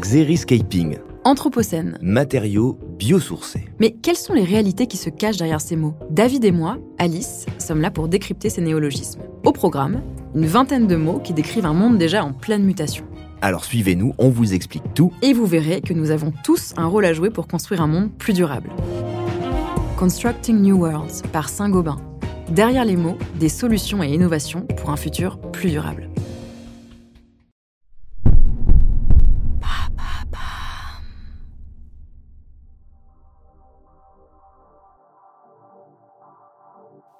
Xeriscaping, Anthropocène. matériaux biosourcés. Mais quelles sont les réalités qui se cachent derrière ces mots? David et moi, Alice, sommes là pour décrypter ces néologismes. Au programme, une vingtaine de mots qui décrivent un monde déjà en pleine mutation. Alors suivez-nous, on vous explique tout. Et vous verrez que nous avons tous un rôle à jouer pour construire un monde plus durable. Constructing New Worlds par Saint-Gobain. Derrière les mots, des solutions et innovations pour un futur plus durable.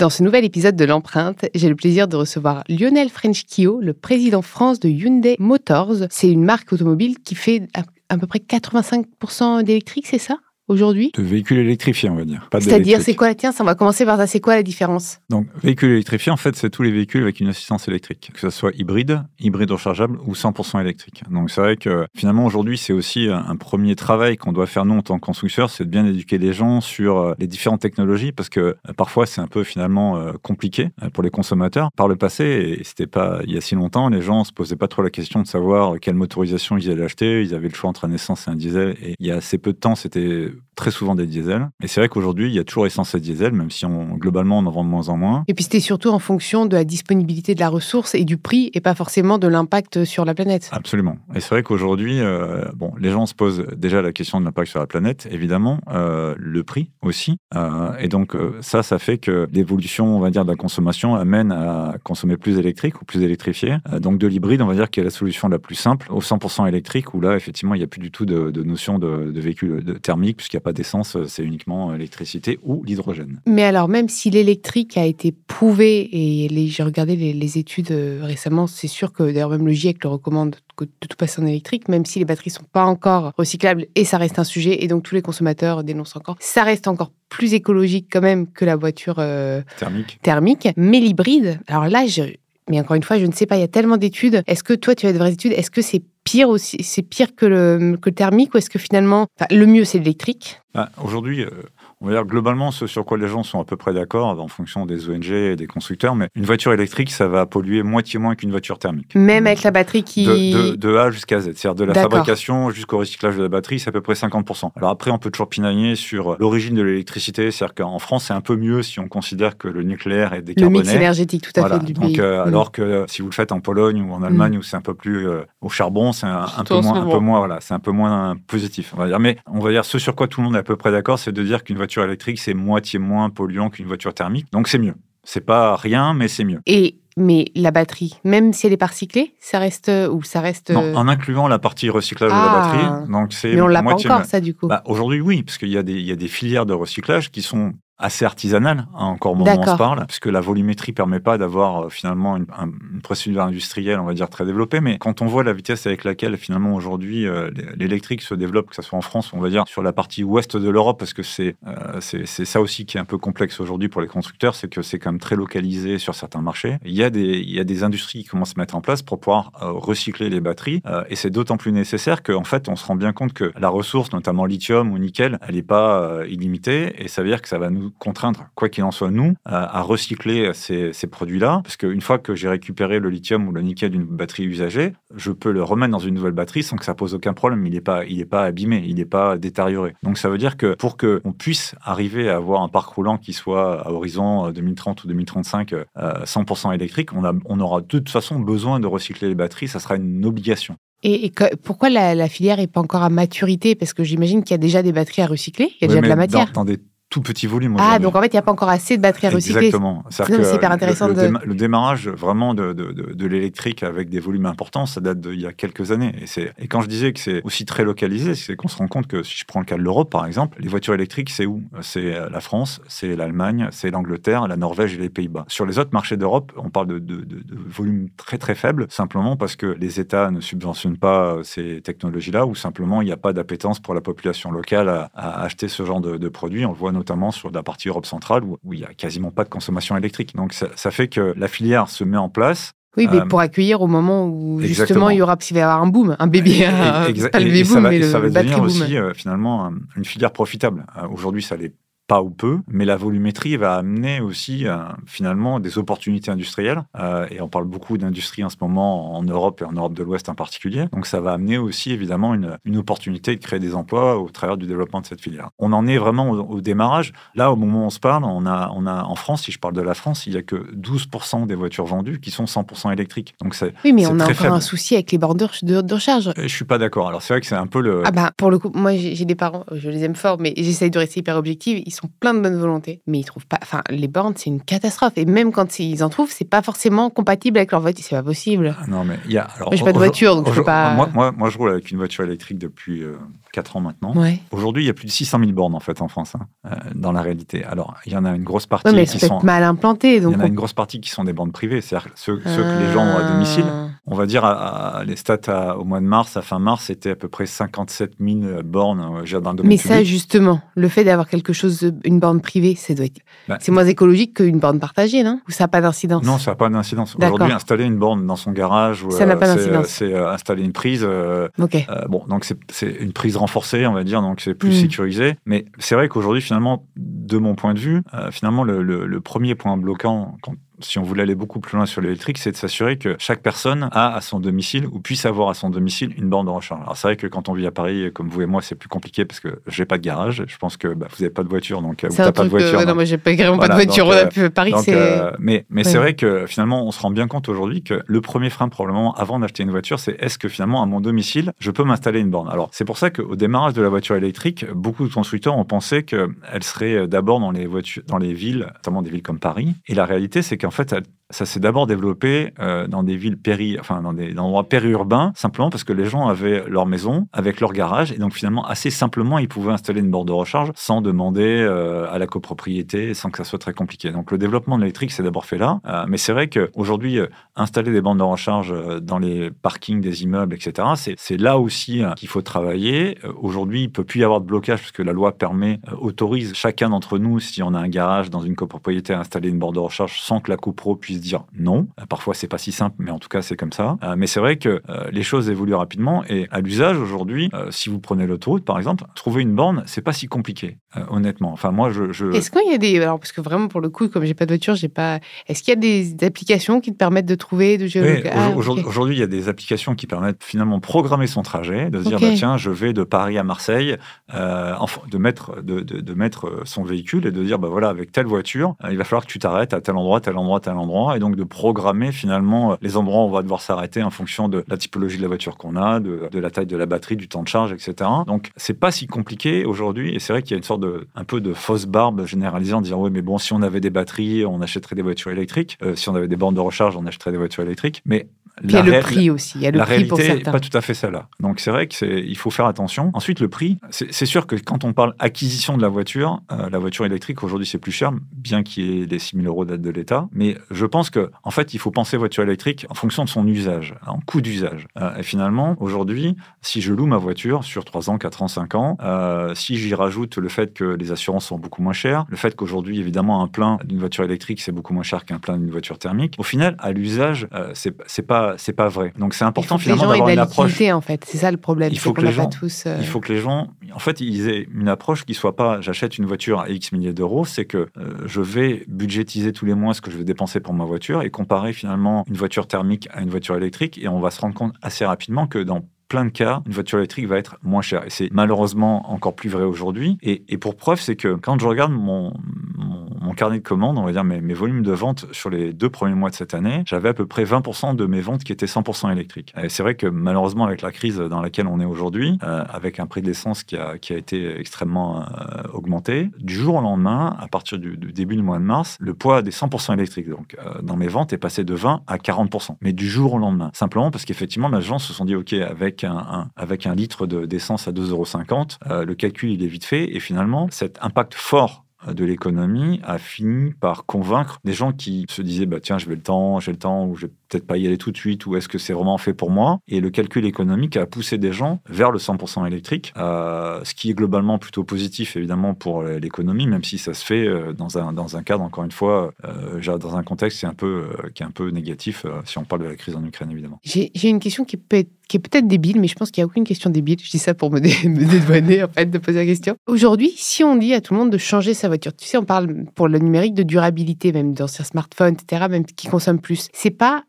Dans ce nouvel épisode de l'empreinte, j'ai le plaisir de recevoir Lionel Frenchkio, le président France de Hyundai Motors. C'est une marque automobile qui fait à, à peu près 85% d'électrique, c'est ça? Aujourd'hui De véhicules électrifiés, on va dire. C'est-à-dire, c'est quoi la tienne On va commencer par ça. C'est quoi la différence Donc, véhicules électrifiés, en fait, c'est tous les véhicules avec une assistance électrique, que ce soit hybride, hybride rechargeable ou 100% électrique. Donc, c'est vrai que finalement, aujourd'hui, c'est aussi un premier travail qu'on doit faire nous en tant que constructeurs, c'est de bien éduquer les gens sur euh, les différentes technologies, parce que euh, parfois, c'est un peu finalement euh, compliqué pour les consommateurs. Par le passé, et c'était pas il y a si longtemps, les gens se posaient pas trop la question de savoir quelle motorisation ils allaient acheter. Ils avaient le choix entre un essence et un diesel. Et il y a assez peu de temps, c'était to très souvent des diesels. Et c'est vrai qu'aujourd'hui, il y a toujours essence et diesel, même si on, globalement, on en vend de moins en moins. Et puis c'était surtout en fonction de la disponibilité de la ressource et du prix, et pas forcément de l'impact sur la planète. Absolument. Et c'est vrai qu'aujourd'hui, euh, bon, les gens se posent déjà la question de l'impact sur la planète, évidemment, euh, le prix aussi. Euh, et donc ça, ça fait que l'évolution, on va dire, de la consommation amène à consommer plus électrique ou plus électrifié. Donc de l'hybride, on va dire, qui est la solution la plus simple, au 100% électrique, où là, effectivement, il n'y a plus du tout de, de notion de, de véhicule de thermique, puisqu'il n'y a pas d'essence, euh, c'est uniquement l'électricité ou l'hydrogène. Mais alors, même si l'électrique a été prouvé, et j'ai regardé les, les études euh, récemment, c'est sûr que d'ailleurs même le GIEC le recommande de tout passer en électrique, même si les batteries sont pas encore recyclables, et ça reste un sujet, et donc tous les consommateurs dénoncent encore, ça reste encore plus écologique quand même que la voiture euh, Thermique. thermique. Mais l'hybride, alors là, je... mais encore une fois, je ne sais pas, il y a tellement d'études. Est-ce que toi, tu as de vraies études? Est-ce que c'est c'est pire que le, que le thermique, ou est-ce que finalement, le mieux c'est l'électrique? Bah, Aujourd'hui, euh, on va dire globalement ce sur quoi les gens sont à peu près d'accord en fonction des ONG et des constructeurs, mais une voiture électrique, ça va polluer moitié moins qu'une voiture thermique. Même avec la batterie qui. De, de- de A jusqu'à Z, c'est-à-dire de la fabrication jusqu'au recyclage de la batterie, c'est à peu près 50%. Alors après, on peut toujours pinailler sur l'origine de l'électricité, c'est-à-dire qu'en France, c'est un peu mieux si on considère que le nucléaire est le décarboné. mix énergétique, tout à Voilà. fait. du Donc, euh, Mm. alors que euh, si vous le faites en Pologne ou en Allemagne où c'est un peu plus euh, au charbon, c'est un, peu moins, un moment. peu moins, voilà, c'est un peu moins positif. On va dire. Mais on va dire ce sur quoi tout le monde est à peu près d'accord, c'est de dire qu'une voiture électrique c'est moitié moins polluant qu'une voiture thermique. Donc c'est mieux. C'est pas rien, mais c'est mieux. Et mais la batterie, même si elle est pas recyclée, ça reste ou ça reste. Non, en incluant la partie recyclage de Ah. la batterie, donc c'est mais on l'a pas encore mieux. ça du coup. Bah, Aujourd'hui, oui, parce qu'il y, y a des filières de recyclage qui sont assez artisanales, hein, encore au moment où on se parle, puisque la volumétrie permet pas d'avoir euh, finalement une, un- une procédure industrielle, on va dire, très développée. Mais quand on voit la vitesse avec laquelle finalement aujourd'hui euh, l'électrique se développe, que ce soit en France, on va dire, sur la partie ouest de l'Europe, parce que c'est euh, c'est c'est ça aussi qui est un peu complexe aujourd'hui pour les constructeurs, c'est que c'est quand même très localisé sur certains marchés. Il y, a des, il y a des industries qui commencent à se mettre en place pour pouvoir euh, recycler les batteries, et c'est d'autant plus nécessaire qu'en fait, on se rend bien compte que la ressource, notamment lithium ou nickel, elle n'est pas illimitée, et ça veut dire que ça va nous contraindre, quoi qu'il en soit, nous, à, à recycler ces, ces produits-là, parce qu'une fois que j'ai récupéré le lithium ou le nickel d'une batterie usagée, je peux le remettre dans une nouvelle batterie sans que ça pose aucun problème. Il n'est pas, il est pas abîmé, il n'est pas détérioré. Donc ça veut dire que pour que on puisse arriver à avoir un parc roulant qui soit à horizon euh, 2030 ou 2035 euh, 100% électrique, on, a, on aura de toute façon besoin de recycler les batteries. Ça sera une obligation. Et, et que- pourquoi la, la filière est pas encore à maturité? Parce que j'imagine qu'il y a déjà des batteries à recycler, il y a Oui, déjà de la dans- matière. Dans, des tout petit volume. Ah, donc en fait, il n'y a pas encore assez de batteries à recycler. Exactement. C'est hyper intéressant. Le, de... le, démarrage vraiment de, de, de, l'électrique avec des volumes importants, ça date d'il y a quelques années. Et, et quand je disais que c'est aussi très localisé, c'est qu'on se rend compte que si je prends le cas de l'Europe, par exemple, les voitures électriques, c'est où? C'est la France, c'est l'Allemagne, c'est l'Angleterre, la Norvège et les Pays-Bas. Sur les autres marchés d'Europe, on parle de, de, volumes très très faibles, simplement parce que les États ne subventionnent pas ces technologies-là, ou simplement il n'y a pas d'appétence pour la population locale à, à acheter ce genre de, produits. On le voit notamment sur la partie Europe centrale où, il n'y a quasiment pas de consommation électrique. Donc ça, fait que la filière se met en place. Oui, mais euh, pour accueillir au moment où justement il y aura, il va y avoir un boom, un bébé, un, pas le bébé boom, mais ça va devenir aussi euh, finalement une filière profitable. Euh, aujourd'hui, ça l'est pas ou peu, mais la volumétrie va amener aussi euh, finalement des opportunités industrielles. Euh, et on parle beaucoup d'industrie en ce moment en Europe et en Europe de l'Ouest en particulier. Donc ça va amener aussi évidemment une, une, opportunité de créer des emplois au travers du développement de cette filière. On en est vraiment au, démarrage. Là, au moment où on se parle, on a, on a en France, si je parle de la France, il y a que 12% des voitures vendues qui sont 100% électriques. Donc c'est oui, mais on a encore un souci avec les bornes de, de, recharge. Euh, je suis pas d'accord. Alors c'est vrai que c'est un peu le. Ah bah pour le coup, moi j'ai des parents, je les aime fort, mais j'essaye de rester hyper objective. Ils sont plein de bonne volonté, mais ils trouvent pas. Enfin, les bornes, c'est une catastrophe. Et même quand ils en trouvent, c'est pas forcément compatible avec leur voiture. C'est pas possible. Ah non, mais il y a. Alors, moi, j'ai pas de voiture, donc je peux pas. Moi, moi, moi, je roule avec une voiture électrique depuis euh, 4 ans maintenant. Aujourd'hui, il y a plus de 600 000 bornes en fait en France, hein, euh, dans la réalité. Alors, il y en a une grosse partie mais qui sont mal implantées. Donc il y en a une grosse partie qui sont des bornes privées, c'est-à-dire ceux, que les gens ont à domicile. On va dire à, les stats au mois de mars, à fin mars, c'était à peu près 57 000 bornes euh, dans le domaine Mais ça, justement, le fait d'avoir quelque chose, une borne privée, c'est doit être... Bah, c'est moins écologique qu'une borne partagée, non? Ou ça n'a pas d'incidence? Non, ça n'a pas d'incidence. Aujourd'hui, installer une borne dans son garage, ça n'a pas euh, d'incidence. C'est installer une prise. bon, donc c'est une prise renforcée, on va dire donc c'est plus mm. sécurisé. Mais c'est vrai qu'aujourd'hui, finalement, de mon point de vue, euh, finalement, le, le, premier point bloquant quand si on voulait aller beaucoup plus loin sur l'électrique, c'est de s'assurer que chaque personne a à son domicile ou puisse avoir à son domicile une borne de recharge. Alors c'est vrai que quand on vit à Paris, comme vous et moi, c'est plus compliqué parce que j'ai pas de garage. Je pense que bah, vous n'avez pas de voiture, donc euh, vous n'avez pas de voiture. non, moi j'ai pas, pas de voiture. Euh, Paris, c'est. Euh, mais mais c'est vrai que finalement, on se rend bien compte aujourd'hui que le premier frein probablement avant d'acheter une voiture, c'est est-ce que finalement à mon domicile, je peux m'installer une borne? Alors c'est pour ça qu'au démarrage de la voiture électrique, beaucoup de constructeurs ont pensé qu'elle serait d'abord dans les voitures, dans les villes, notamment des villes comme Paris. Et la réalité, c'est qu'en fait, elle ça s'est d'abord développé euh, dans des villes péri, enfin dans des, endroits périurbains, simplement parce que les gens avaient leur maison avec leur garage et donc finalement assez simplement ils pouvaient installer une borne de recharge sans demander euh, à la copropriété, sans que ça soit très compliqué. Donc le développement de l'électrique s'est d'abord fait là, euh, mais c'est vrai qu'aujourd'hui installer des bornes de recharge dans les parkings des immeubles, etc. C'est là aussi qu'il faut travailler. Aujourd'hui, il peut plus y avoir de blocage parce que la loi permet, autorise chacun d'entre nous, si on a un garage dans une copropriété, à installer une borne de recharge sans que la copro puisse dire non. Euh, parfois, c'est pas si simple, mais en tout cas, c'est comme ça. Euh, mais c'est vrai que euh, les choses évoluent rapidement et à l'usage aujourd'hui, si vous prenez l'autoroute, par exemple, trouver une borne, c'est pas si compliqué, honnêtement. Enfin, moi, je. Est-ce qu'il y a des. Alors, parce que vraiment, pour le coup, comme j'ai pas de voiture, j'ai pas. Est-ce qu'il y a des applications qui te permettent de trouver de ah, Aujourd'hui, il y a des applications qui permettent finalement de programmer son trajet, de se dire, bah, tiens, je vais de Paris à Marseille, de, mettre, de, de, mettre son véhicule et de dire, bah voilà, avec telle voiture, il va falloir que tu t'arrêtes à tel endroit, tel endroit, tel endroit et donc de programmer finalement euh, les endroits où on va devoir s'arrêter en fonction de la typologie de la voiture qu'on a, de, la taille de la batterie, du temps de charge, etc. Donc c'est pas si compliqué aujourd'hui et c'est vrai qu'il y a une sorte de un peu de fausse barbe généralisée en disant oui mais bon si on avait des batteries on achèterait des voitures électriques, euh, si on avait des bornes de recharge on achèterait des voitures électriques, mais il y a le prix aussi. Il y a le la prix réalité pour n'est pas tout à fait celle-là. Donc c'est vrai qu'il faut faire attention. Ensuite, le prix, c'est sûr que quand on parle acquisition de la voiture, euh, la voiture électrique aujourd'hui c'est plus cher, bien qu'il y ait les 6 000 euros d'aide de l'État. Mais je pense que en fait, il faut penser voiture électrique en fonction de son usage, en coût d'usage. Euh, et finalement, aujourd'hui, si je loue ma voiture sur 3 ans, 4 ans, 5 ans, euh, si j'y rajoute le fait que les assurances sont beaucoup moins chères, le fait qu'aujourd'hui, évidemment, un plein d'une voiture électrique c'est beaucoup moins cher qu'un plein d'une voiture thermique, au final, à l'usage, c'est pas c'est pas vrai. Donc c'est important finalement d'avoir une approche. en fait, c'est ça le problème. Il faut que les gens, tous, euh, il faut que les gens, en fait, ils aient une approche qui soit pas, j'achète une voiture à X milliers d'euros, c'est que euh, je vais budgétiser tous les mois ce que je vais dépenser pour ma voiture et comparer finalement une voiture thermique à une voiture électrique et on va se rendre compte assez rapidement que dans plein de cas, une voiture électrique va être moins chère. Et c'est malheureusement encore plus vrai aujourd'hui. Et, pour preuve, c'est que quand je regarde mon, mon carnet de commandes, on va dire mes, mes volumes de vente sur les deux premiers mois de cette année, j'avais à peu près 20% de mes ventes qui étaient 100% électriques. Et c'est vrai que malheureusement, avec la crise dans laquelle on est aujourd'hui, euh, avec un prix de l'essence qui a, qui a été extrêmement euh, augmenté, du jour au lendemain, à partir du, du début du mois de mars, le poids des 100% électriques donc, euh, dans mes ventes est passé de 20 à 40%. Mais du jour au lendemain. Simplement parce qu'effectivement, les gens se sont dit, OK, avec un, un- avec un litre de- d'essence à 2,50 euros, euh, le calcul, il est vite fait. Et finalement, cet impact fort euh, de l'économie a fini par convaincre des gens qui se disaient bah tiens je vais le temps j'ai le temps ou je vais peut-être pas y aller tout de suite ou est-ce que c'est vraiment fait pour moi et le calcul économique a poussé des gens vers le 100% électrique euh, ce qui est globalement plutôt positif évidemment pour l'économie même si ça se fait euh, dans un dans un cadre encore une fois euh, dans un contexte qui est un peu euh, qui est un peu négatif si on parle de la crise en Ukraine évidemment J'ai une question qui est peut-être débile, mais je pense qu'il n'y a aucune question débile. Je dis ça pour me, dé- me dédouaner, en fait, de poser la question. Aujourd'hui, si on dit à tout le monde de changer sa voiture, tu sais, on parle pour le numérique de durabilité, même dans ses smartphones, etc., même qui consomment plus. C'est pas,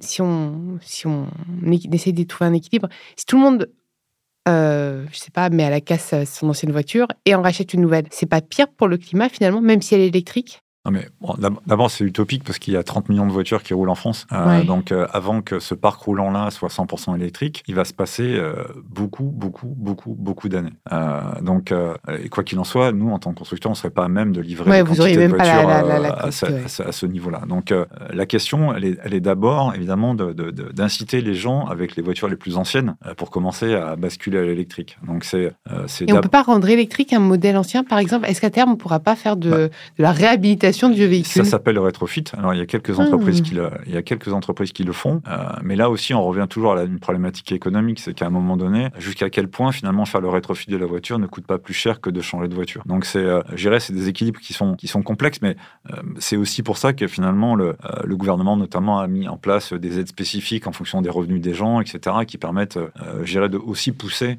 si on, si essaie de trouver un équilibre, si tout le monde, euh, je sais pas, met à la casse euh, son ancienne voiture et en rachète une nouvelle, c'est pas pire pour le climat, finalement, même si elle est électrique? Non, mais bon, d'abord, c'est utopique parce qu'il y a 30 millions de voitures qui roulent en France. Euh, Ouais. Donc, euh, avant que ce parc roulant-là soit 100% électrique, il va se passer euh, beaucoup, beaucoup, beaucoup, beaucoup d'années. Donc, et quoi qu'il en soit, nous, en tant que constructeur, on ne serait pas à même de livrer Ouais, vous de voitures, la- la- la à, ce, ouais. niveau-là. Donc, la question, elle est, d'abord, évidemment, de- de- de- d'inciter les gens avec les voitures les plus anciennes pour commencer à basculer à l'électrique. Donc, c'est Et on d'ab- peut pas rendre électrique un modèle ancien, par exemple? Est-ce qu'à terme, on pourra pas faire de, de la réhabilitation de vieux véhicules Ça s'appelle le rétrofit. Alors, il y a quelques Ah. entreprises qui le, il y a quelques entreprises qui le font. Euh, mais là aussi, on revient toujours à la- une problématique économique. C'est qu'à un moment donné, jusqu'à quel point, finalement, faire le rétrofit de la voiture ne coûte pas plus cher que de changer de voiture. Donc, c'est, euh, je dirais, c'est des équilibres qui sont, qui sont complexes, mais euh, c'est aussi pour ça que finalement, le, euh, le gouvernement, notamment, a mis en place des aides spécifiques en fonction des revenus des gens, etc., qui permettent, je dirais, de aussi pousser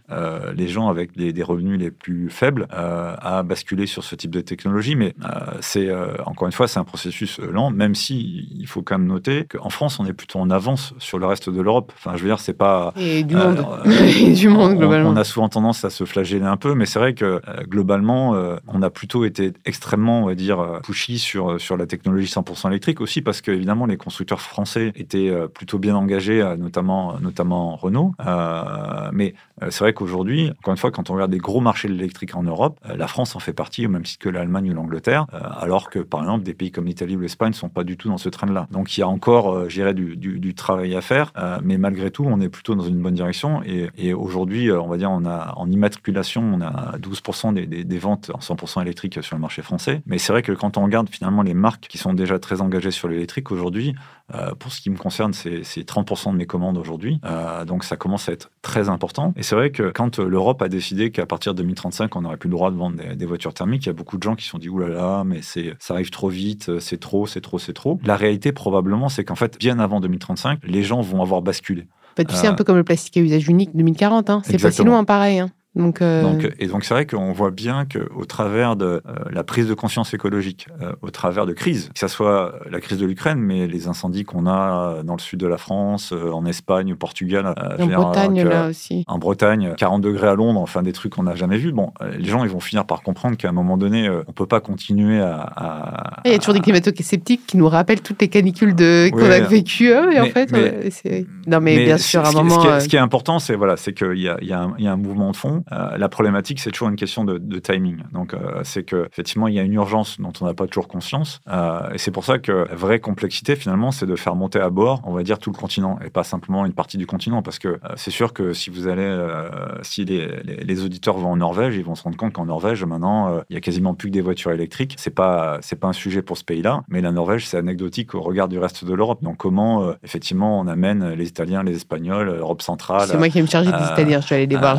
les gens avec les- des revenus les plus faibles à basculer sur ce type de technologie. Mais euh, c'est, euh, encore une fois, c'est un processus euh, lent, même si il faut quand même noter qu'en France, on est plutôt en avance sur le reste de l'Europe. Enfin, je veux dire, c'est pas. Et du Euh, monde. euh, Et du monde, on- globalement. On, a souvent tendance à se flageller un peu, mais c'est vrai que euh, globalement, euh, on a plutôt été extrêmement, on va dire, euh, pushy sur, sur la technologie 100% électrique aussi parce que évidemment les constructeurs français étaient euh, plutôt bien engagés, euh, notamment, notamment Renault. Euh, mais euh, c'est vrai qu'aujourd'hui, encore une fois, quand on regarde des gros marchés de l'électrique en Europe, euh, la France en fait partie au même titre que l'Allemagne ou l'Angleterre, euh, alors que par exemple des pays comme l'Italie ou l'Espagne ne sont pas du tout dans ce train-là. Donc il y a encore, euh, je dirais, du, du- travail à faire, euh, mais malgré tout, on est plutôt dans une bonne direction. Et, aujourd'hui, euh, on va dire, on a en immatriculation, on a 12% des, des- des ventes en 100% électrique sur le marché français. Mais c'est vrai que quand on regarde finalement les marques qui sont déjà très engagées sur l'électrique aujourd'hui, euh, pour ce qui me concerne, c'est c'est 30% de mes commandes aujourd'hui. Euh, donc ça commence à être très important. Et c'est vrai que quand euh, l'Europe a décidé qu'à partir de 2035, on n'aurait plus le droit de vendre des, des voitures thermiques, il y a beaucoup de gens qui se sont dit oulala, là là, mais ça arrive trop vite, euh, c'est trop, c'est trop, c'est trop. La réalité probablement, c'est qu'en fait, bien avant 2035, les gens vont avoir basculé. Bah, tu sais, Euh, un peu comme le plastique à usage unique 2040. Hein. C'est pas si loin, pareil. Hein. Donc, euh, Donc, et donc c'est vrai qu'on voit bien qu'au travers de euh, la prise de conscience écologique, euh, au travers de crises, que ce soit la crise de l'Ukraine, mais les incendies qu'on a dans le sud de la France, euh, en Espagne, au Portugal, euh, en Bretagne, là aussi. en Bretagne, 40 degrés à Londres, enfin des trucs qu'on n'a jamais vus. Bon, euh, les gens ils vont finir par comprendre qu'à un moment donné, euh, on peut pas continuer à. à- Il y a toujours des climato-sceptiques qui nous rappellent toutes les canicules de... qu'on a vécues. Ah oui, en fait, mais- Non, mais, bien sûr, à un moment... Ce qui, est, euh, ce qui est important, c'est voilà, c'est qu'il y y, y a un mouvement de fond. Euh, la problématique, c'est toujours une question de, de timing. Donc, euh, c'est que effectivement, il y a une urgence dont on n'a pas toujours conscience. Euh, et c'est pour ça que la vraie complexité, finalement, c'est de faire monter à bord, on va dire, tout le continent et pas simplement une partie du continent. Parce que euh, c'est sûr que si vous allez, euh, si les, les- les auditeurs vont en Norvège, ils vont se rendre compte qu'en Norvège, maintenant, il y a quasiment plus que des voitures électriques. C'est pas, c'est pas un sujet pour ce pays-là. Mais la Norvège, c'est anecdotique au regard du reste de l'Europe. Donc, comment, euh, effectivement, on amène les Italiens, les Espagnols, l'Europe centrale. C'est moi qui vais me charger des Italiens, je vais aller les voir.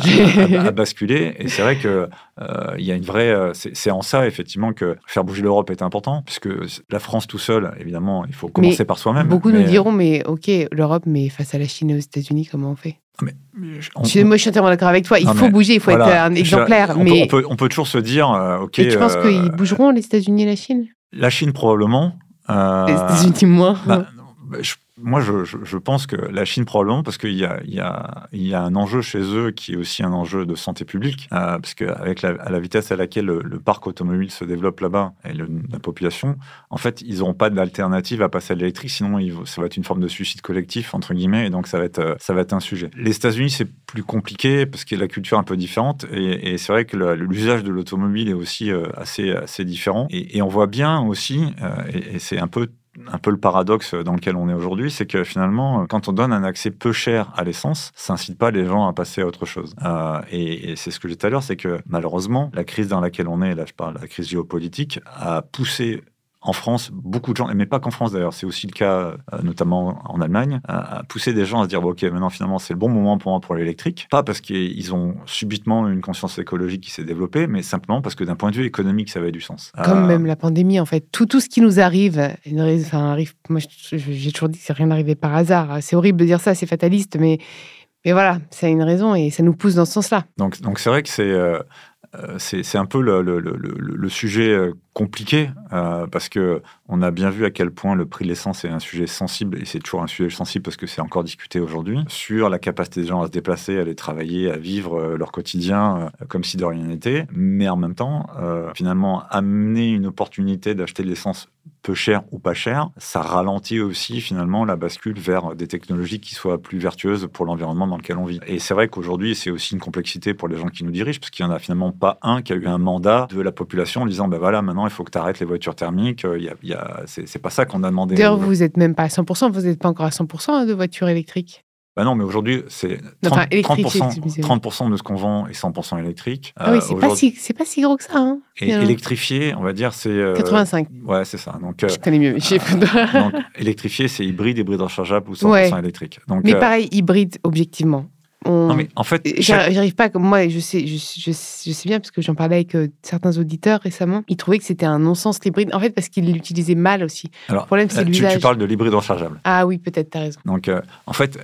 À basculer. Et c'est vrai que euh, il y a une vraie. euh, c'est en ça effectivement que faire bouger l'Europe est important, puisque la France tout seul, évidemment, il faut commencer par soi-même. Beaucoup mais- nous diront, mais ok, l'Europe, mais face à la Chine et aux États-Unis, comment on fait? Mais- on- Je- Moi, je suis entièrement d'accord avec toi. Il Non, faut bouger, il faut voilà, être un je- exemplaire. on, mais peut, on, peut, on peut toujours se dire, euh, ok. et tu penses euh, qu'ils bougeront, les États-Unis et la Chine? La Chine probablement. euh, Les États-Unis moins. bah, je- moi, je, pense que la Chine, probablement, parce qu'il y a, un enjeu chez eux qui est aussi un enjeu de santé publique, euh, parce qu'avec la, vitesse à laquelle le, parc automobile se développe là-bas et la population, en fait, ils n'auront pas d'alternative à passer à l'électrique, sinon ça va être une forme de suicide collectif, entre guillemets, et donc ça va être, euh, ça va être un sujet. Les États-Unis, c'est plus compliqué parce que la culture est un peu différente, et, c'est vrai que l'usage de l'automobile est aussi euh, assez différent. Et, on voit bien aussi, et c'est un peu un peu le paradoxe dans lequel on est aujourd'hui, c'est que finalement, quand on donne un accès peu cher à l'essence, ça incite pas les gens à passer à autre chose. Euh, et, c'est ce que j'ai dit tout à l'heure, c'est que malheureusement, la crise dans laquelle on est, là je parle la crise géopolitique, a poussé en France, beaucoup de gens, mais pas qu'en France d'ailleurs, c'est aussi le cas euh, notamment en Allemagne, à pousser des gens à se dire ok, maintenant finalement c'est le bon moment pour moi pour l'électrique. Pas parce qu'ils ont subitement une conscience écologique qui s'est développée, mais simplement parce que d'un point de vue économique, ça avait du sens. Comme euh, même la pandémie en fait, tout, tout ce qui nous arrive, enfin, arrive moi j'ai toujours dit que c'est rien n'arrivait par hasard. C'est horrible de dire ça, c'est fataliste, mais mais voilà, ça a une raison et ça nous pousse dans ce sens-là. Donc, donc c'est vrai que c'est euh, euh, c'est un peu le, sujet euh, compliqué euh, parce que on a bien vu à quel point le prix de l'essence est un sujet sensible et c'est toujours un sujet sensible parce que c'est encore discuté aujourd'hui sur la capacité des gens à se déplacer, à aller travailler, à vivre leur quotidien comme si de rien n'était. Mais en même temps, finalement, amener une opportunité d'acheter de l'essence peu cher ou pas cher, ça ralentit aussi finalement la bascule vers des technologies qui soient plus vertueuses pour l'environnement dans lequel on vit. Et c'est vrai qu'aujourd'hui, c'est aussi une complexité pour les gens qui nous dirigent, parce qu'il n'y en a finalement pas un qui a eu un mandat de la population en disant, ben voilà, maintenant il faut que tu arrêtes les voitures thermiques. Il y a, y a c'est pas ça qu'on a demandé. D'ailleurs, vous n'êtes même pas à 100%, vous n'êtes pas encore à 100% de voitures électriques. Bah non, mais aujourd'hui, c'est 30%, 30, de ce qu'on vend est 100% électrique. Ah oui, c'est pas, si, pas si gros que ça. Hein, et électrifié, on va dire, c'est. 85. Euh, ouais, c'est ça. Donc, Je connais mieux mes chiffres. donc, électrifié, c'est hybride, hybride rechargeable ou 100% électrique. Donc, mais euh, pareil, hybride, objectivement. Non, mais en fait, j'arrive pas. Moi, je sais, je, je, sais bien parce que j'en parlais avec euh, certains auditeurs récemment. Ils trouvaient que c'était un non-sens l'hybride. En fait, parce qu'ils l'utilisaient mal aussi. Alors, le problème, c'est tu, tu, parles de l'hybride rechargeable. Ah oui, peut-être, tu as raison. Donc, euh, en fait,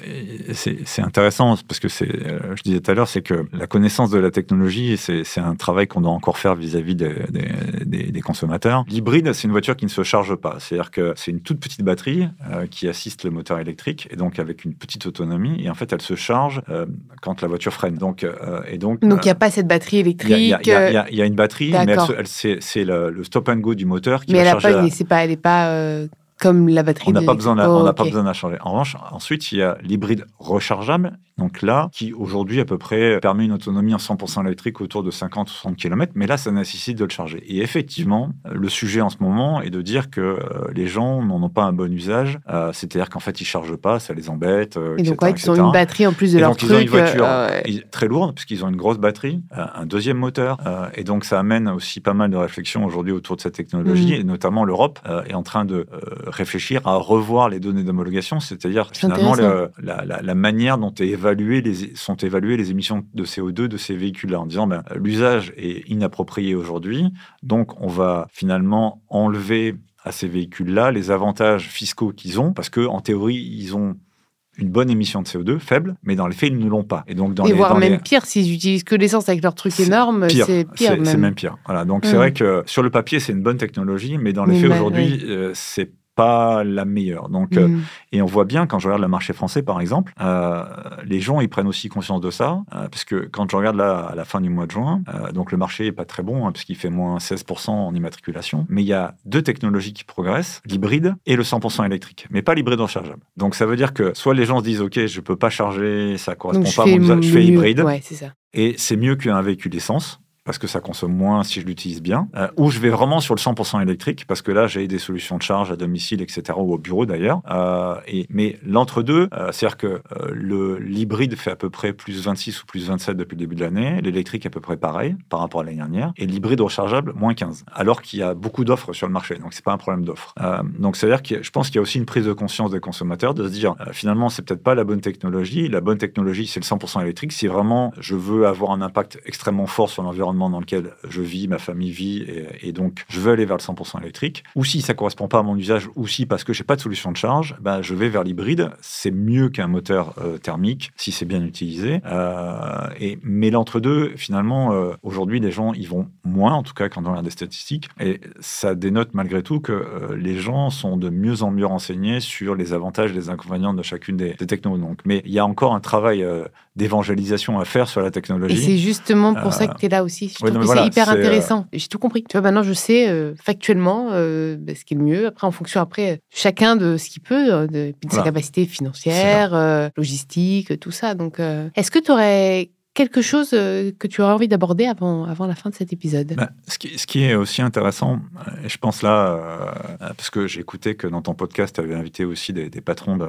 c'est intéressant parce que c'est, euh, je disais tout à l'heure, c'est que la connaissance de la technologie, c'est un travail qu'on doit encore faire vis-à-vis des, des, des, consommateurs. L'hybride, c'est une voiture qui ne se charge pas. C'est-à-dire que c'est une toute petite batterie qui assiste le moteur électrique et donc avec une petite autonomie. Et en fait, elle se charge quand la voiture freine. Donc, euh, et donc, donc il n'y a pas cette batterie électrique. Il y, a une batterie, mais c'est le, stop and go du moteur qui mais va elle charger. Mais pas, elle n'est pas euh, comme la batterie. On n'a pas besoin, on n'a pas besoin de la changer. En revanche, ensuite, il y a l'hybride rechargeable donc là, qui aujourd'hui à peu près permet une autonomie en 100% électrique autour de 50 ou 60 km, mais là, ça nécessite de le charger. Et effectivement, le sujet en ce moment est de dire que euh, les gens n'en ont pas un bon usage, euh, c'est-à-dire qu'en fait, ils chargent pas, ça les embête, euh, et donc, ouais, ils ont une batterie en plus de et leur donc, Ils ont une voiture très lourde, puisqu'ils ont une grosse batterie, un deuxième moteur, et donc ça amène aussi pas mal de réflexions aujourd'hui autour de cette technologie, mm. et notamment l'Europe est en train de réfléchir à revoir les données d'homologation, c'est-à-dire finalement la, la, la, manière dont est évalué les, sont évaluées les émissions de CO2 de ces véhicules-là en disant ben, l'usage est inapproprié aujourd'hui, donc on va finalement enlever à ces véhicules-là les avantages fiscaux qu'ils ont, parce qu'en théorie, ils ont une bonne émission de CO2 faible, mais dans les faits, ils ne l'ont pas. Et donc dans et voire même pire, s'ils utilisent que l'essence avec leur truc énorme, c'est pire. C'est même. pire. Voilà. Donc c'est mmh. vrai que sur le papier, c'est une bonne technologie, mais dans les faits aujourd'hui, euh, c'est pas la meilleure. Donc, euh, mm. et on voit bien quand je regarde le marché français, par exemple, euh, les gens ils prennent aussi conscience de ça, euh, parce que quand je regarde là à la fin du mois de juin, donc le marché est pas très bon, hein, puisqu'il fait moins 16% en immatriculation, mais il y a deux technologies qui progressent, l'hybride et le 100% électrique, mais pas l'hybride rechargeable. Donc ça veut dire que soit les gens se disent ok, je peux pas charger, ça correspond pas à mon usage, je fais hybride, ouais, ça. et c'est mieux qu'un véhicule d'essence parce que ça consomme moins si je l'utilise bien, euh, ou je vais vraiment sur le 100% électrique, parce que là, j'ai des solutions de charge à domicile, etc., ou au bureau d'ailleurs. Euh, mais l'entre-deux, euh, c'est-à-dire que l'hybride fait à peu près plus 26 ou plus 27 depuis le début de l'année, l'électrique à peu près pareil par rapport à l'année dernière, et l'hybride rechargeable, moins 15, alors qu'il y a beaucoup d'offres sur le marché, donc c'est pas un problème d'offre. donc c'est-à-dire que je pense qu'il y a aussi une prise de conscience des consommateurs de se dire, finalement, c'est peut-être pas la bonne technologie, la bonne technologie, c'est le 100% électrique, si vraiment je veux avoir un impact extrêmement fort sur l'environnement, dans lequel je vis, ma famille vit, et, donc je veux aller vers le 100% électrique. Ou si ça correspond pas à mon usage, ou si parce que j'ai pas de solution de charge, ben, je vais vers l'hybride. C'est mieux qu'un moteur euh, thermique si c'est bien utilisé. Euh, et, mais l'entre-deux, finalement, euh, aujourd'hui, les gens y vont moins, en tout cas quand on regarde des statistiques. Et ça dénote malgré tout que les gens sont de mieux en mieux renseignés sur les avantages et les inconvénients de chacune des, des technos. Donc, mais il y a encore un travail d'évangélisation à faire sur la technologie. Et c'est justement pour ça que tu es là aussi. Je trouve que c'est hyper intéressant. J'ai tout compris. Tu vois, maintenant, je sais factuellement bah, ce qui est le mieux. Après, en fonction, après, chacun de ce qu'il peut, de, de sa capacité financière, logistique, tout ça. Donc, est-ce que tu aurais quelque chose euh, que tu aurais envie d'aborder avant, avant la fin de cet épisode? Bah, ce, qui, ce, qui, est aussi intéressant, euh, je pense là, euh, parce que j'ai écouté que dans ton podcast, tu avais invité aussi des, patrons, de,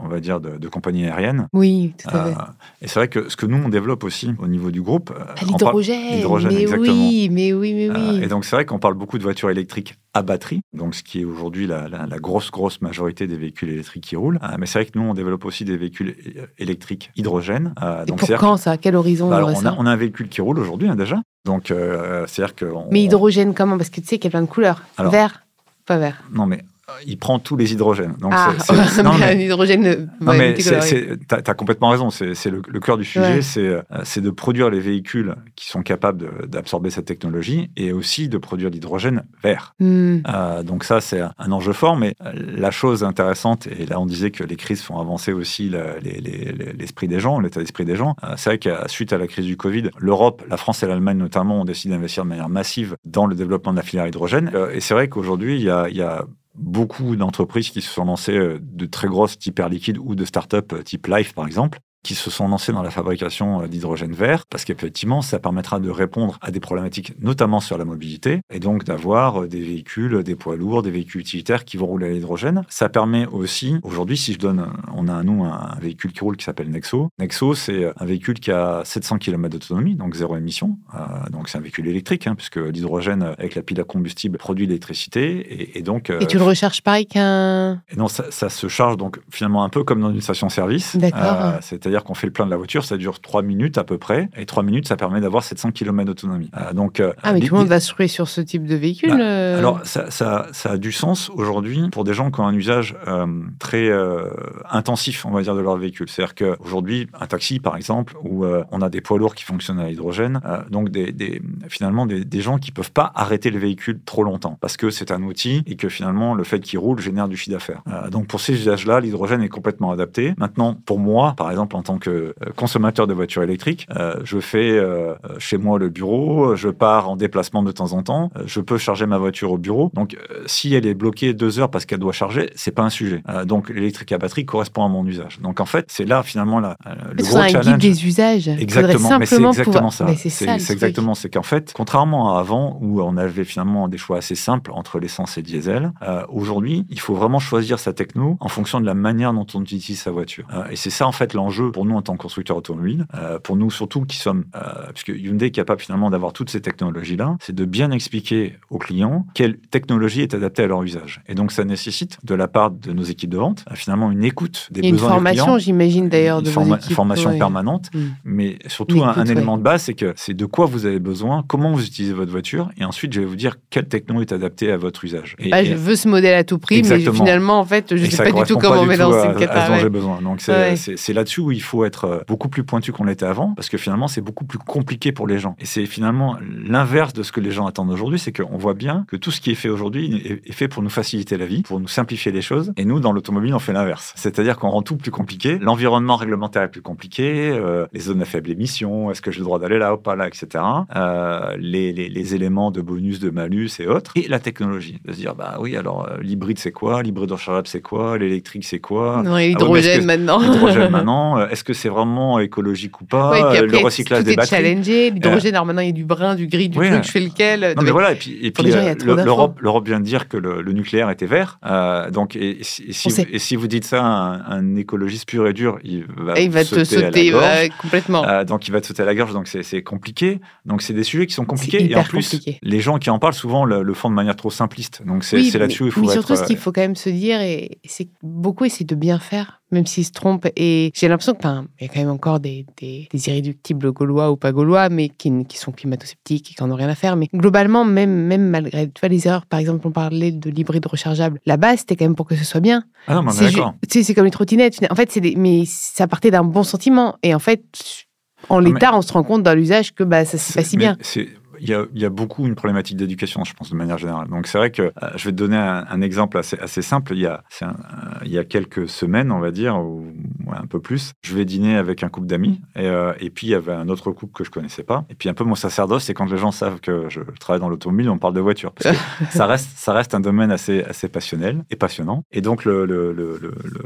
on va dire, de, compagnies aériennes. Oui, tout à fait. et c'est vrai que ce que nous, on développe aussi au niveau du groupe... Ah, l'hydrogène mais exactement. oui, mais oui, mais oui. et donc, c'est vrai qu'on parle beaucoup de voitures électriques à batterie, donc ce qui est aujourd'hui la, la, grosse, grosse majorité des véhicules électriques qui roulent. mais c'est vrai que nous, on développe aussi des véhicules électriques hydrogène. et pour quand à quel horizon bah, on, a, on, a, un véhicule qui roule aujourd'hui hein, déjà. Donc, euh, c'est-à-dire que. Mais hydrogène, comment? Parce que tu sais qu'il y a plein de couleurs. vert, pas vert. Non, mais il prend tous les hydrogènes. Donc ah, c'est, non, mais, un hydrogène. Non, mais tu as, complètement raison. C'est, le, cœur du sujet, euh, c'est, de produire les véhicules qui sont capables d'absorber cette technologie et aussi de produire l'hydrogène vert. Hmm. Euh, donc ça, c'est un enjeu fort. Mais la chose intéressante, et là on disait que les crises font avancer aussi l'esprit des gens, l'état d'esprit des gens. Euh, c'est vrai que suite à la crise du Covid, l'Europe, la France et l'Allemagne notamment ont décidé d'investir de manière massive dans le développement de la filière hydrogène. et c'est vrai qu'aujourd'hui, il y a, y a beaucoup d'entreprises qui se sont lancées euh, de très grosses type Air Liquide ou de start-up euh, type Life, par exemple, qui se sont lancés dans la fabrication euh, d'hydrogène vert, parce qu'effectivement, ça permettra de répondre à des problématiques, notamment sur la mobilité, et donc d'avoir euh, des véhicules, des poids lourds, des véhicules utilitaires qui vont rouler à l'hydrogène. Ça permet aussi, aujourd'hui, si je donne, on a nous un véhicule qui roule qui s'appelle Nexo. Nexo, c'est un véhicule qui a 700 km d'autonomie, donc zéro émission. Euh, donc c'est un véhicule électrique, hein, puisque l'hydrogène avec la pile à combustible produit l'électricité, et, donc. et tu le recharges pareil qu'un. Et non, ça, ça, se charge donc finalement un peu comme dans une station-service. D'accord. C'est-à-dire c'est-à-dire qu'on fait le plein de la voiture, ça dure 3 minutes à peu près, et 3 minutes, ça permet d'avoir 700 km d'autonomie. Euh, donc, euh, ah, mais tout le monde va se rouler sur ce type de véhicule bah, euh Alors, ça, ça, ça, a du sens aujourd'hui pour des gens qui ont un usage très intensif, on va dire, de leur véhicule. C'est-à-dire qu'aujourd'hui, un taxi, par exemple, où on a des poids lourds qui fonctionnent à l'hydrogène, donc des, des, finalement des, des, gens qui peuvent pas arrêter le véhicule trop longtemps, parce que c'est un outil et que finalement, le fait qu'il roule génère du chiffre d'affaires. donc, pour ces usages-là, l'hydrogène est complètement adapté. Maintenant, pour moi, par exemple, en tant que euh, consommateur de voitures électriques. Euh, je fais euh, chez moi le bureau, je pars en déplacement de temps en temps, je peux charger ma voiture au bureau. Donc, si elle est bloquée deux heures parce qu'elle doit charger, c'est pas un sujet. donc, l'électrique à batterie correspond à mon usage. Donc, en fait, c'est là finalement la, le gros un challenge. Guide des usages. Exactement, mais c'est exactement ça. C'est exactement, c'est qu'en fait, contrairement à avant où on avait finalement des choix assez simples entre l'essence et le diesel, aujourd'hui, il faut vraiment choisir sa techno en fonction de la manière dont on utilise sa voiture. et c'est ça en fait l'enjeu pour nous en tant constructeur automobile. Euh, pour nous, surtout, qui sommes, euh, puisque Hyundai est capable finalement d'avoir toutes ces technologies-là, c'est de bien expliquer aux clients quelle technologie est adaptée à leur usage. Et donc, ça nécessite de la part de nos équipes de vente euh, finalement une écoute des besoins des clients. Une formation, j'imagine d'ailleurs, de forma vos formation permanente, mm. mais surtout un, élément de base, c'est que c'est de quoi vous avez besoin, comment vous utilisez votre voiture, et ensuite, je vais vous dire quelle techno est adaptée à votre usage. Et, bah, je veux ce modèle à tout prix, mais finalement, en fait, je ne sais pas du tout comment une à, j'ai besoin. Donc, c'est là-dessus où il faut être euh, beaucoup plus pointu qu'on l'était avant, parce que finalement, c'est beaucoup plus compliqué pour les gens. Et c'est finalement l'inverse de ce que les gens attendent aujourd'hui, c'est qu'on voit bien que tout ce qui est fait aujourd'hui est fait pour nous faciliter la vie, pour nous simplifier les choses. Et nous, dans l'automobile, on fait l'inverse. C'est-à-dire qu'on rend tout plus compliqué. L'environnement réglementaire est plus compliqué, euh, les zones à faible émission, est-ce que j'ai le droit d'aller là ou pas là, etc. Euh, les, les, éléments de bonus, de malus et autres. Et la technologie, de se dire, bah oui, alors l'hybride c'est quoi? L'hybride rechargeable c'est quoi? L'électrique c'est quoi? Non, l'hydrogène ah maintenant. L'hydrogène maintenant. Est-ce que c'est vraiment écologique ou pas, euh, le recyclage des batteries. challengé, l'hydrogène, alors maintenant il y a du brun, du gris, du truc, je fais lequel. Non, mais voilà, et puis, et puis euh, l'Europe vient de dire que le, nucléaire était vert. Euh, donc, et, si, et, si, vous dites ça à un, écologiste pur et dur, il va, il va te sauter complètement. donc, il va te sauter à la gorge, donc c'est compliqué. Donc, c'est des sujets qui sont compliqués. Et en plus, les gens qui en parlent souvent le, font de manière trop simpliste. Donc, c'est là-dessus où il faut mais surtout, ce qu'il faut quand même se dire, c'est beaucoup essayer de bien faire même s'ils se trompent. Et j'ai l'impression qu'il y a quand même encore des, des, irréductibles gaulois ou pas gaulois, mais qui, qui sont climato-sceptiques et qui n'en ont rien à faire. Mais globalement, même, même malgré tu vois, les erreurs, par exemple, on parlait de l'hybride rechargeable. La base, c'était quand même pour que ce soit bien. Ah non, mais d'accord. C'est comme les trottinettes. En fait, c'est mais ça partait d'un bon sentiment. Et en fait, en l'état, on se rend compte dans l'usage que bah, ça se pas si bien il y, a, il y, a, beaucoup une problématique d'éducation, je pense, de manière générale. Donc, c'est vrai que euh, je vais te donner un, exemple assez, assez, simple. Il y, a, il y a quelques semaines, on va dire, ou un peu plus, je vais dîner avec un couple d'amis. Et, euh, et, puis, il y avait un autre couple que je connaissais pas. Et puis, un peu mon sacerdoce, c'est quand les gens savent que je travaille dans l'automobile, on parle de voiture. Parce que ça, reste, ça reste un domaine assez, assez passionnel et passionnant. Et donc, le, le, le,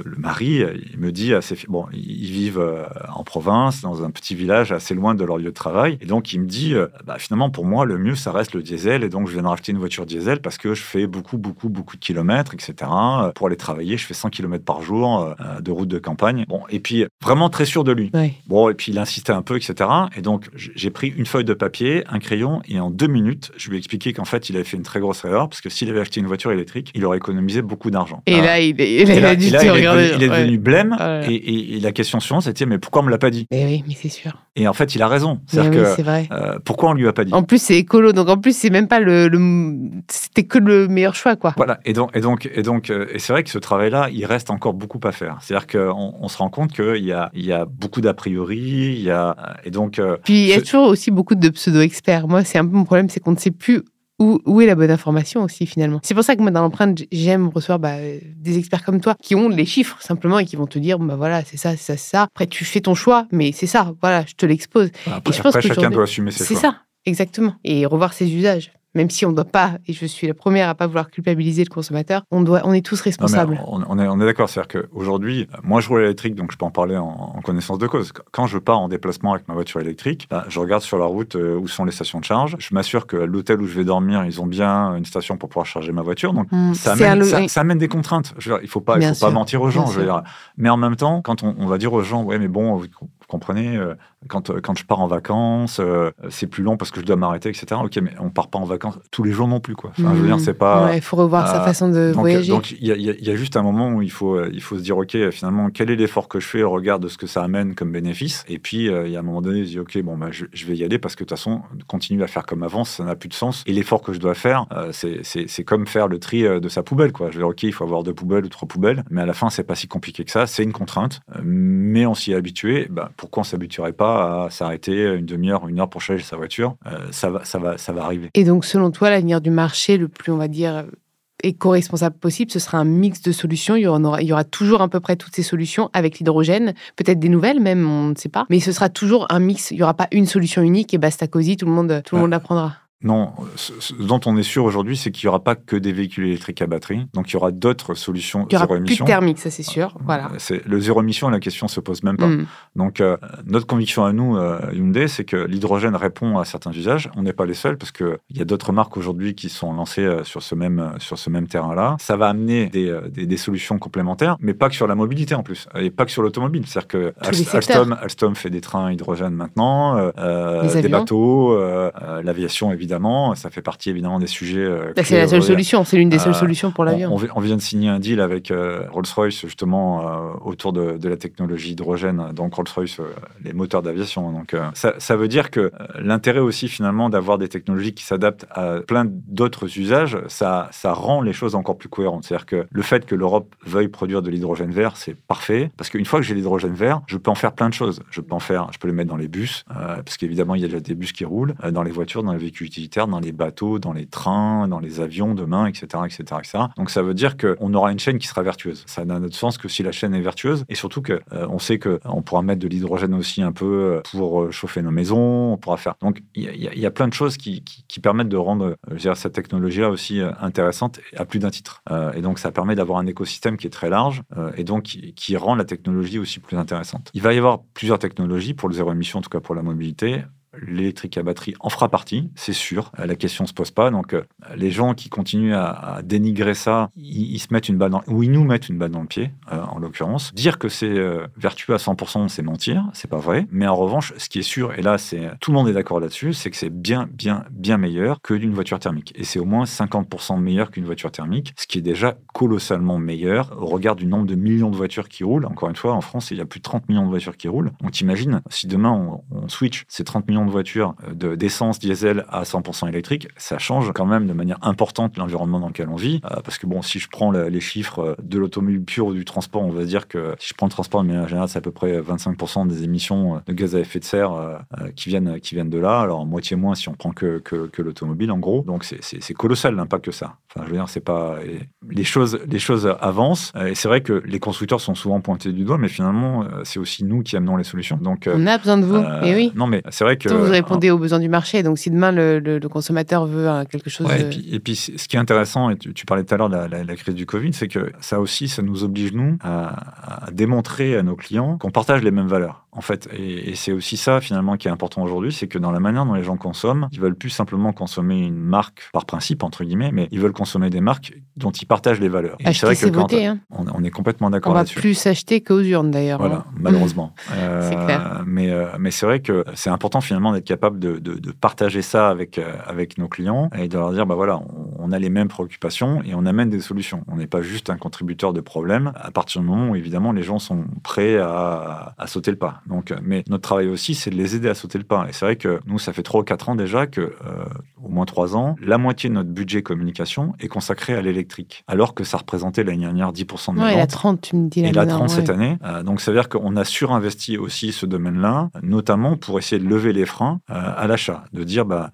le mari, il me dit, assez, bon, ils vivent euh, en province, dans un petit village assez loin de leur lieu de travail. Et donc, il me dit, bah, finalement, pour moi, le mieux, ça reste le diesel. Et donc, je viens de racheter une voiture diesel parce que je fais beaucoup, beaucoup, beaucoup de kilomètres, etc. Pour aller travailler, je fais 100 km par jour euh, de route de campagne. Bon, et puis, vraiment très sûr de lui. Bon, et puis, il insistait un peu, etc. Et donc, j'ai pris une feuille de papier, un crayon, et en deux minutes, je lui ai expliqué qu'en fait, il avait fait une très grosse erreur parce que s'il avait acheté une voiture électrique, il aurait économisé beaucoup d'argent. Et, là, il, il, est devenu, blême. Et, la question suivante, c'était mais pourquoi on me l'a pas dit? Mais Oui, mais c'est sûr. Et en fait, il a raison. C'est que vrai. Euh, pourquoi on lui a pas dit? En plus, c'est écolo, donc en plus, c'est même pas le, c'était que le meilleur choix, quoi. Voilà. Et donc, et donc, et donc, euh, et c'est vrai que ce travail-là, il reste encore beaucoup à faire. C'est-à-dire qu'on on se rend compte qu'il y a, il y a beaucoup d'a priori, il y a, et donc. Euh, Puis il y a toujours aussi beaucoup de pseudo-experts. Moi, c'est un peu mon problème, c'est qu'on ne sait plus où, est la bonne information aussi finalement. C'est pour ça que moi dans l'empreinte j'aime recevoir bah, des experts comme toi qui ont les chiffres simplement et qui vont te dire bah voilà c'est ça c'est ça c'est ça. Après tu fais ton choix mais c'est ça voilà je te l'expose. Après, et je pense que chacun doit assumer ses choix. C'est ça exactement et revoir ses usages même si on ne doit pas, et je suis la première à pas vouloir culpabiliser le consommateur, on, doit, on est tous responsables. on, est, on est d'accord, c'est-à-dire qu'aujourd'hui, moi je roule électrique, donc je peux en parler en, connaissance de cause. Quand je pars en déplacement avec ma voiture électrique, bah, je regarde sur la route euh, où sont les stations de charge, je m'assure que l'hôtel où je vais dormir, ils ont bien une station pour pouvoir charger ma voiture, donc mmh, ça, amène, des contraintes. Je il ne faut, pas, il faut pas mentir aux gens. Je veux dire. Mais en même temps, quand on, va dire aux gens, ouais mais bon, comprenez, euh, quand, euh, quand je pars en vacances, euh, c'est plus long parce que je dois m'arrêter, etc. Ok, mais on part pas en vacances tous les jours non plus, quoi. Enfin, je veux dire, c'est pas. Il faut revoir sa façon de voyager. Donc, il y, y, a juste un moment où il faut, il faut se dire, ok, finalement, quel est l'effort que je fais au regard de ce que ça amène comme bénéfice? Et puis, il y a un moment donné, je dis, ok, bon, bah, je, vais y aller parce que de toute façon, continuer à faire comme avant, ça n'a plus de sens. Et l'effort que je dois faire, c'est comme faire le tri de sa poubelle, quoi. Je veux dire, ok, il faut avoir deux poubelles ou trois poubelles, mais à la fin, c'est pas si compliqué que ça. C'est une contrainte, mais on s'y est habitué. Bah, pourquoi on s'habituerait pas à s'arrêter une demi-heure, une heure pour changer sa voiture euh, ça, va, ça, va, ça va arriver. Et donc, selon toi, l'avenir du marché, le plus, on va dire, éco-responsable possible, ce sera un mix de solutions. Il y, aura, il y aura toujours à peu près toutes ces solutions avec l'hydrogène, peut-être des nouvelles même, on ne sait pas. Mais ce sera toujours un mix. Il n'y aura pas une solution unique et basta cosy, tout le monde, tout le monde l'apprendra. Non, ce dont on est sûr aujourd'hui, c'est qu'il n'y aura pas que des véhicules électriques à batterie. Donc, il y aura d'autres solutions il y aura Plus de thermique, ça c'est sûr. Euh, voilà. Le zéro émission, la question ne se pose même pas. Mm. Donc, euh, notre conviction à nous, euh, Hyundai, c'est que l'hydrogène répond à certains usages. On n'est pas les seuls parce qu'il y a d'autres marques aujourd'hui qui sont lancées sur ce même, sur ce même terrain-là. Ça va amener des, des, solutions complémentaires, mais pas que sur la mobilité en plus, et pas que sur l'automobile. C'est-à-dire que Alstom, Alstom, fait des trains hydrogène maintenant, des bateaux, l'aviation évidemment évidemment. Ça fait partie évidemment des sujets. Euh, bah, c'est la seule solution, c'est l'une des seules euh, solutions pour l'avion. On, vient de signer un deal avec euh, Rolls-Royce justement autour de, la technologie hydrogène. Donc Rolls-Royce, les moteurs d'aviation. Donc ça, veut dire que l'intérêt aussi finalement d'avoir des technologies qui s'adaptent à plein d'autres usages, ça, ça rend les choses encore plus cohérentes. C'est-à-dire que le fait que l'Europe veuille produire de l'hydrogène vert, c'est parfait parce qu'une fois que j'ai l'hydrogène vert, je peux en faire plein de choses. Je peux en faire, je peux le mettre dans les bus parce qu'évidemment il y a déjà des bus qui roulent, dans les voitures, dans les véhicules dans les bateaux, dans les trains, dans les avions demain, etc. etc., etc. Donc ça veut dire qu'on aura une chaîne qui sera vertueuse. Ça n'a d'autre sens que si la chaîne est vertueuse. Et surtout qu'on euh, sait qu'on pourra mettre de l'hydrogène aussi un peu euh, pour euh, chauffer nos maisons. On pourra faire. Donc il y, a plein de choses qui, permettent de rendre dire, cette technologie-là aussi intéressante à plus d'un titre. et donc ça permet d'avoir un écosystème qui est très large et donc qui rend la technologie aussi plus intéressante. Il va y avoir plusieurs technologies pour le zéro émission, en tout cas pour la mobilité l'électrique à batterie en fera partie, c'est sûr. La question se pose pas. Donc, les gens qui continuent à, dénigrer ça, ils, se mettent une balle dans, ou ils nous mettent une balle dans le pied, en l'occurrence. Dire que c'est vertueux à 100%, c'est mentir, c'est pas vrai. Mais en revanche, ce qui est sûr, et là, c'est tout le monde est d'accord là-dessus, c'est que c'est bien, bien, bien meilleur que d'une voiture thermique. Et c'est au moins 50% meilleur qu'une voiture thermique, ce qui est déjà colossalement meilleur au regard du nombre de millions de voitures qui roulent. Encore une fois, en France, il y a plus de 30 millions de voitures qui roulent. Donc t'imagines, si demain on, switch ces 30 millions de voitures euh, d'essence, diesel à 100% électrique, ça change quand même de manière importante l'environnement dans lequel on vit. Euh, parce que bon, si je prends les chiffres euh, de l'automobile pure ou du transport, on va dire que si je prends le transport de manière générale, c'est à peu près 25% des émissions de gaz à effet de serre qui, viennent, qui viennent de là. Alors moitié moins si on prend que, que, que l'automobile en gros. Donc c'est colossal l'impact que ça. Enfin, je veux dire, c'est pas les choses, les choses avancent. Et c'est vrai que les constructeurs sont souvent pointés du doigt, mais finalement, c'est aussi nous qui amenons les solutions. Donc, on a besoin de vous. et eh oui. Non, mais c'est vrai que vous répondez aux besoins du marché. Donc, si demain le, consommateur veut quelque chose. et, puis, et, puis, ce qui est intéressant, et tu, parlais tout à l'heure de la, crise du Covid, c'est que ça aussi, ça nous oblige nous à, à démontrer à nos clients qu'on partage les mêmes valeurs en fait. Et, c'est aussi ça, finalement, qui est important aujourd'hui, c'est que dans la manière dont les gens consomment, ils veulent plus simplement consommer une marque par principe, entre guillemets, mais ils veulent consommer des marques dont ils partagent les valeurs. c'est vrai que hein. on, est complètement d'accord là-dessus. On va plus s'acheter qu'aux urnes, d'ailleurs. Voilà, hein. malheureusement. c'est clair. Euh, mais, euh, mais c'est vrai que c'est important, finalement, d'être capable de, de, partager ça avec, euh, avec nos clients et de leur dire, bah voilà, on, a les mêmes préoccupations et on amène des solutions. On n'est pas juste un contributeur de problèmes à partir du moment où, évidemment, les gens sont prêts à, à sauter le pas. Donc, mais notre travail aussi, c'est de les aider à sauter le pas. Et c'est vrai que nous, ça fait 3 ou 4 ans déjà que, euh, au moins 3 ans, la moitié de notre budget communication est consacré à l'électrique, alors que ça représentait l'année dernière 10% de ouais, la 30, tu me dis. Et la 30 cette année. Euh, donc, ça veut dire qu'on a surinvesti aussi ce domaine-là, notamment pour essayer de lever les freins euh, à l'achat, de dire, bah,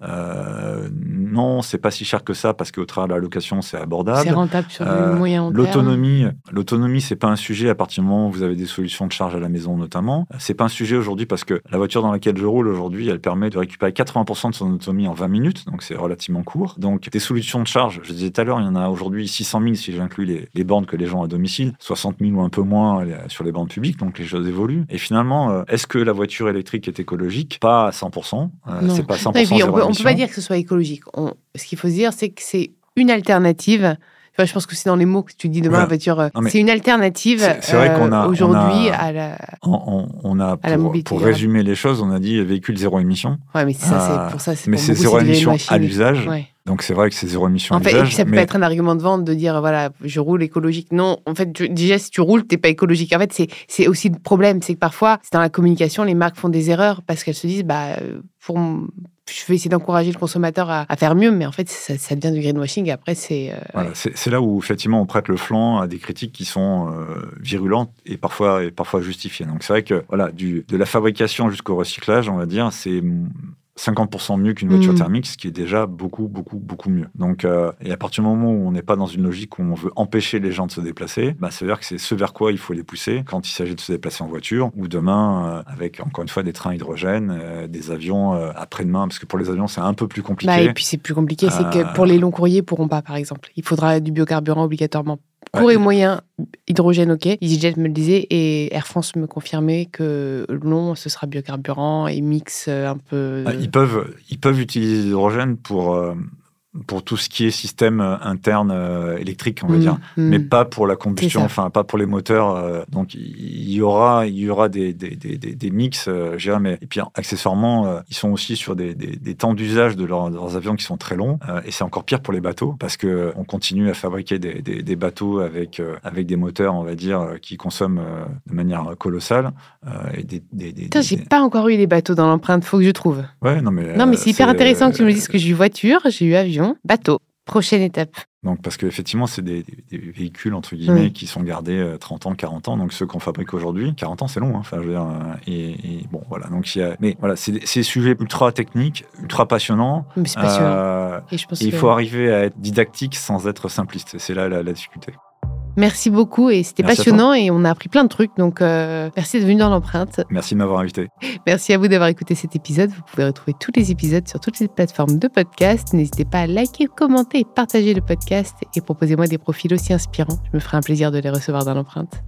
non, c'est pas si cher que ça parce qu'au travers de la location, c'est abordable. C'est rentable sur le moyen L'autonomie, l'autonomie, c'est pas un sujet à partir du moment où vous avez des solutions de charge à la maison notamment. C'est pas un sujet aujourd'hui parce que la voiture dans laquelle je roule aujourd'hui, elle permet de récupérer 80% de son autonomie en 20 minutes, donc c'est relativement court. Donc des solutions de charge, je disais tout à l'heure, il y en a aujourd'hui 600 000 si j'inclus les, les, bornes que les gens à domicile, 60 000 ou un peu moins sur les bornes publiques, donc les choses évoluent. Et finalement, euh, est-ce que la voiture électrique est écologique? Pas à 100%. Euh, c'est pas 100%. on peut, peut pas dire que ce soit écologique. ce qu'il faut se dire, c'est que c'est une alternative je pense que c'est dans les mots que tu dis demain, voiture. Euh, c'est une alternative euh, aujourd'hui à la, on, a pour, pour résumer les choses, on a dit véhicule zéro émission. Ouais, mais ça, c'est euh, pour ça. Mais c'est zéro émission à l'usage. Donc c'est vrai que c'est zéro émission en à l'usage. Ça peut être un argument de vente de dire voilà, je roule écologique. Non, en fait, déjà si tu roules, t'es pas écologique. En fait, c'est aussi le problème, c'est que parfois, c'est dans la communication, les marques font des erreurs parce qu'elles se disent bah pour je vais essayer d'encourager le consommateur à, faire mieux, mais en fait, ça, devient du greenwashing. Et après, c'est. Euh, c'est là où, effectivement, on prête le flanc à des critiques qui sont euh, virulentes et parfois, et parfois justifiées. Donc, c'est vrai que, voilà, du, de la fabrication jusqu'au recyclage, on va dire, c'est 50% mieux qu'une voiture mm. thermique, ce qui est déjà beaucoup, beaucoup, beaucoup mieux. Donc, euh, et à partir du moment où on n'est pas dans une logique où on veut empêcher les gens de se déplacer, bah, ça veut dire que c'est ce vers quoi il faut les pousser quand il s'agit de se déplacer en voiture, ou demain, euh, avec encore une fois des trains hydrogène, euh, des avions après-demain, parce que pour les avions, c'est un peu plus compliqué. Bah, et puis c'est plus compliqué, c'est que pour les longs courriers, ils pourront pas, par exemple. Il faudra du biocarburant obligatoirement Court et moyen, hydrogène, ok. EasyJet me le disait et Air France me confirmait que long, ce sera biocarburant et mix euh, un peu. Ah, ils, peuvent, ils peuvent utiliser l'hydrogène pour. Pour tout ce qui est système euh, interne euh, électrique, on va mm, dire, mm. mais pas pour la combustion, enfin pas pour les moteurs. Euh, donc il y aura, il y aura des, des, des, des mix, je dirais, mais et puis accessoirement, ils sont aussi sur des, temps d'usage de, leurs avions qui sont très longs, et c'est encore pire pour les bateaux parce que on continue à fabriquer des, bateaux avec avec des moteurs, on va dire, qui consomment de manière colossale. et des, j'ai pas encore eu les bateaux dans l'empreinte, faut que je trouve. Ouais, non mais. Non mais c'est hyper intéressant que tu me dises que j'ai eu voiture, j'ai eu avion bateau. Prochaine étape. Donc, parce qu'effectivement, c'est des, véhicules, entre guillemets, qui sont gardés 30 euh, ans, 40 ans. Donc, ceux qu'on fabrique aujourd'hui, 40 ans, c'est long. Hein, enfin, je veux dire, euh, et, bon, voilà. Donc, il y a, mais voilà, c'est des sujets ultra techniques, ultra passionnants. Mais c'est passionnant. Euh, et il faut arriver à être didactique sans être simpliste. C'est là la difficulté. Merci beaucoup et c'était passionnant et on a appris plein de trucs. Donc, euh, merci d'être venu dans l'empreinte. Merci de m'avoir invité. Merci à vous d'avoir écouté cet épisode. Vous pouvez retrouver tous les épisodes sur toutes les plateformes de podcast. N'hésitez pas à liker, commenter et partager le podcast et proposez-moi des profils aussi inspirants. Je me ferai un plaisir de les recevoir dans l'empreinte.